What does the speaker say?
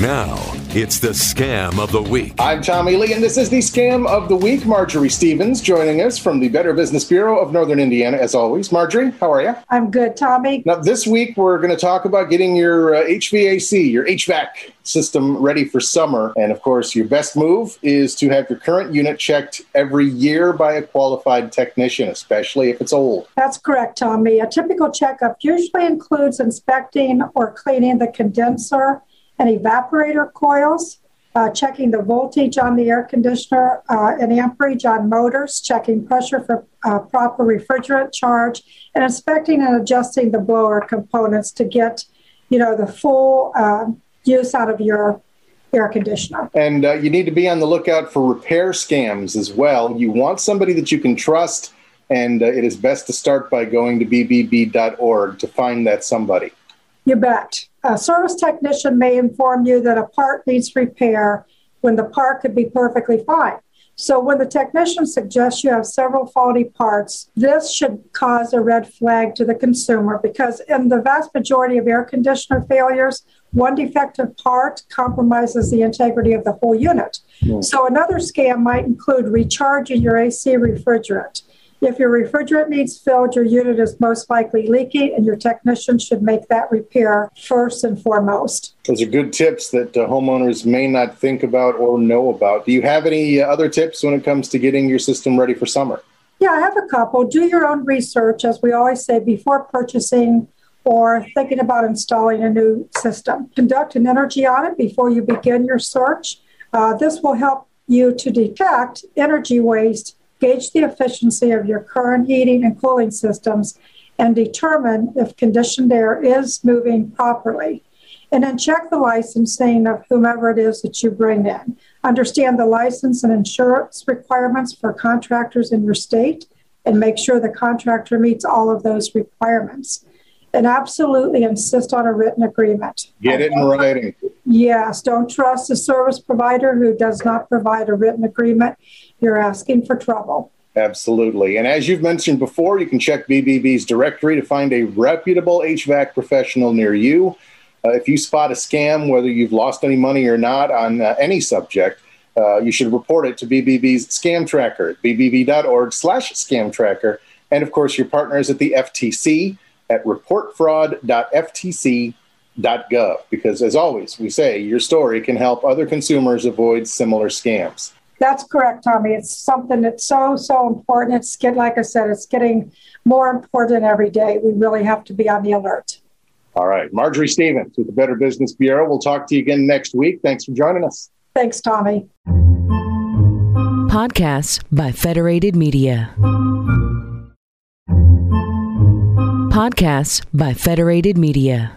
Now, it's the scam of the week. I'm Tommy Lee, and this is the scam of the week. Marjorie Stevens joining us from the Better Business Bureau of Northern Indiana, as always. Marjorie, how are you? I'm good, Tommy. Now, this week we're going to talk about getting your uh, HVAC, your HVAC system ready for summer. And of course, your best move is to have your current unit checked every year by a qualified technician, especially if it's old. That's correct, Tommy. A typical checkup usually includes inspecting or cleaning the condenser and evaporator coils, uh, checking the voltage on the air conditioner uh, and amperage on motors, checking pressure for uh, proper refrigerant charge, and inspecting and adjusting the blower components to get, you know, the full um, use out of your air conditioner. And uh, you need to be on the lookout for repair scams as well. You want somebody that you can trust, and uh, it is best to start by going to bbb.org to find that somebody. You bet. A service technician may inform you that a part needs repair when the part could be perfectly fine. So, when the technician suggests you have several faulty parts, this should cause a red flag to the consumer because, in the vast majority of air conditioner failures, one defective part compromises the integrity of the whole unit. Mm. So, another scam might include recharging your AC refrigerant. If your refrigerant needs filled, your unit is most likely leaking, and your technician should make that repair first and foremost. Those are good tips that uh, homeowners may not think about or know about. Do you have any uh, other tips when it comes to getting your system ready for summer? Yeah, I have a couple. Do your own research, as we always say, before purchasing or thinking about installing a new system. Conduct an energy audit before you begin your search. Uh, this will help you to detect energy waste gauge the efficiency of your current heating and cooling systems, and determine if conditioned air is moving properly. And then check the licensing of whomever it is that you bring in. Understand the license and insurance requirements for contractors in your state and make sure the contractor meets all of those requirements. And absolutely insist on a written agreement. Get it in writing. Yes, don't trust a service provider who does not provide a written agreement you're asking for trouble. Absolutely. And as you've mentioned before, you can check BBB's directory to find a reputable HVAC professional near you. Uh, if you spot a scam, whether you've lost any money or not on uh, any subject, uh, you should report it to BBB's scam tracker at bbb.org slash scam tracker. And of course, your partners at the FTC at reportfraud.ftc.gov. Because as always, we say your story can help other consumers avoid similar scams. That's correct, Tommy. It's something that's so, so important. It's get, like I said, it's getting more important every day. We really have to be on the alert. All right. Marjorie Stevens with the Better Business Bureau. We'll talk to you again next week. Thanks for joining us. Thanks, Tommy. Podcasts by Federated Media. Podcasts by Federated Media.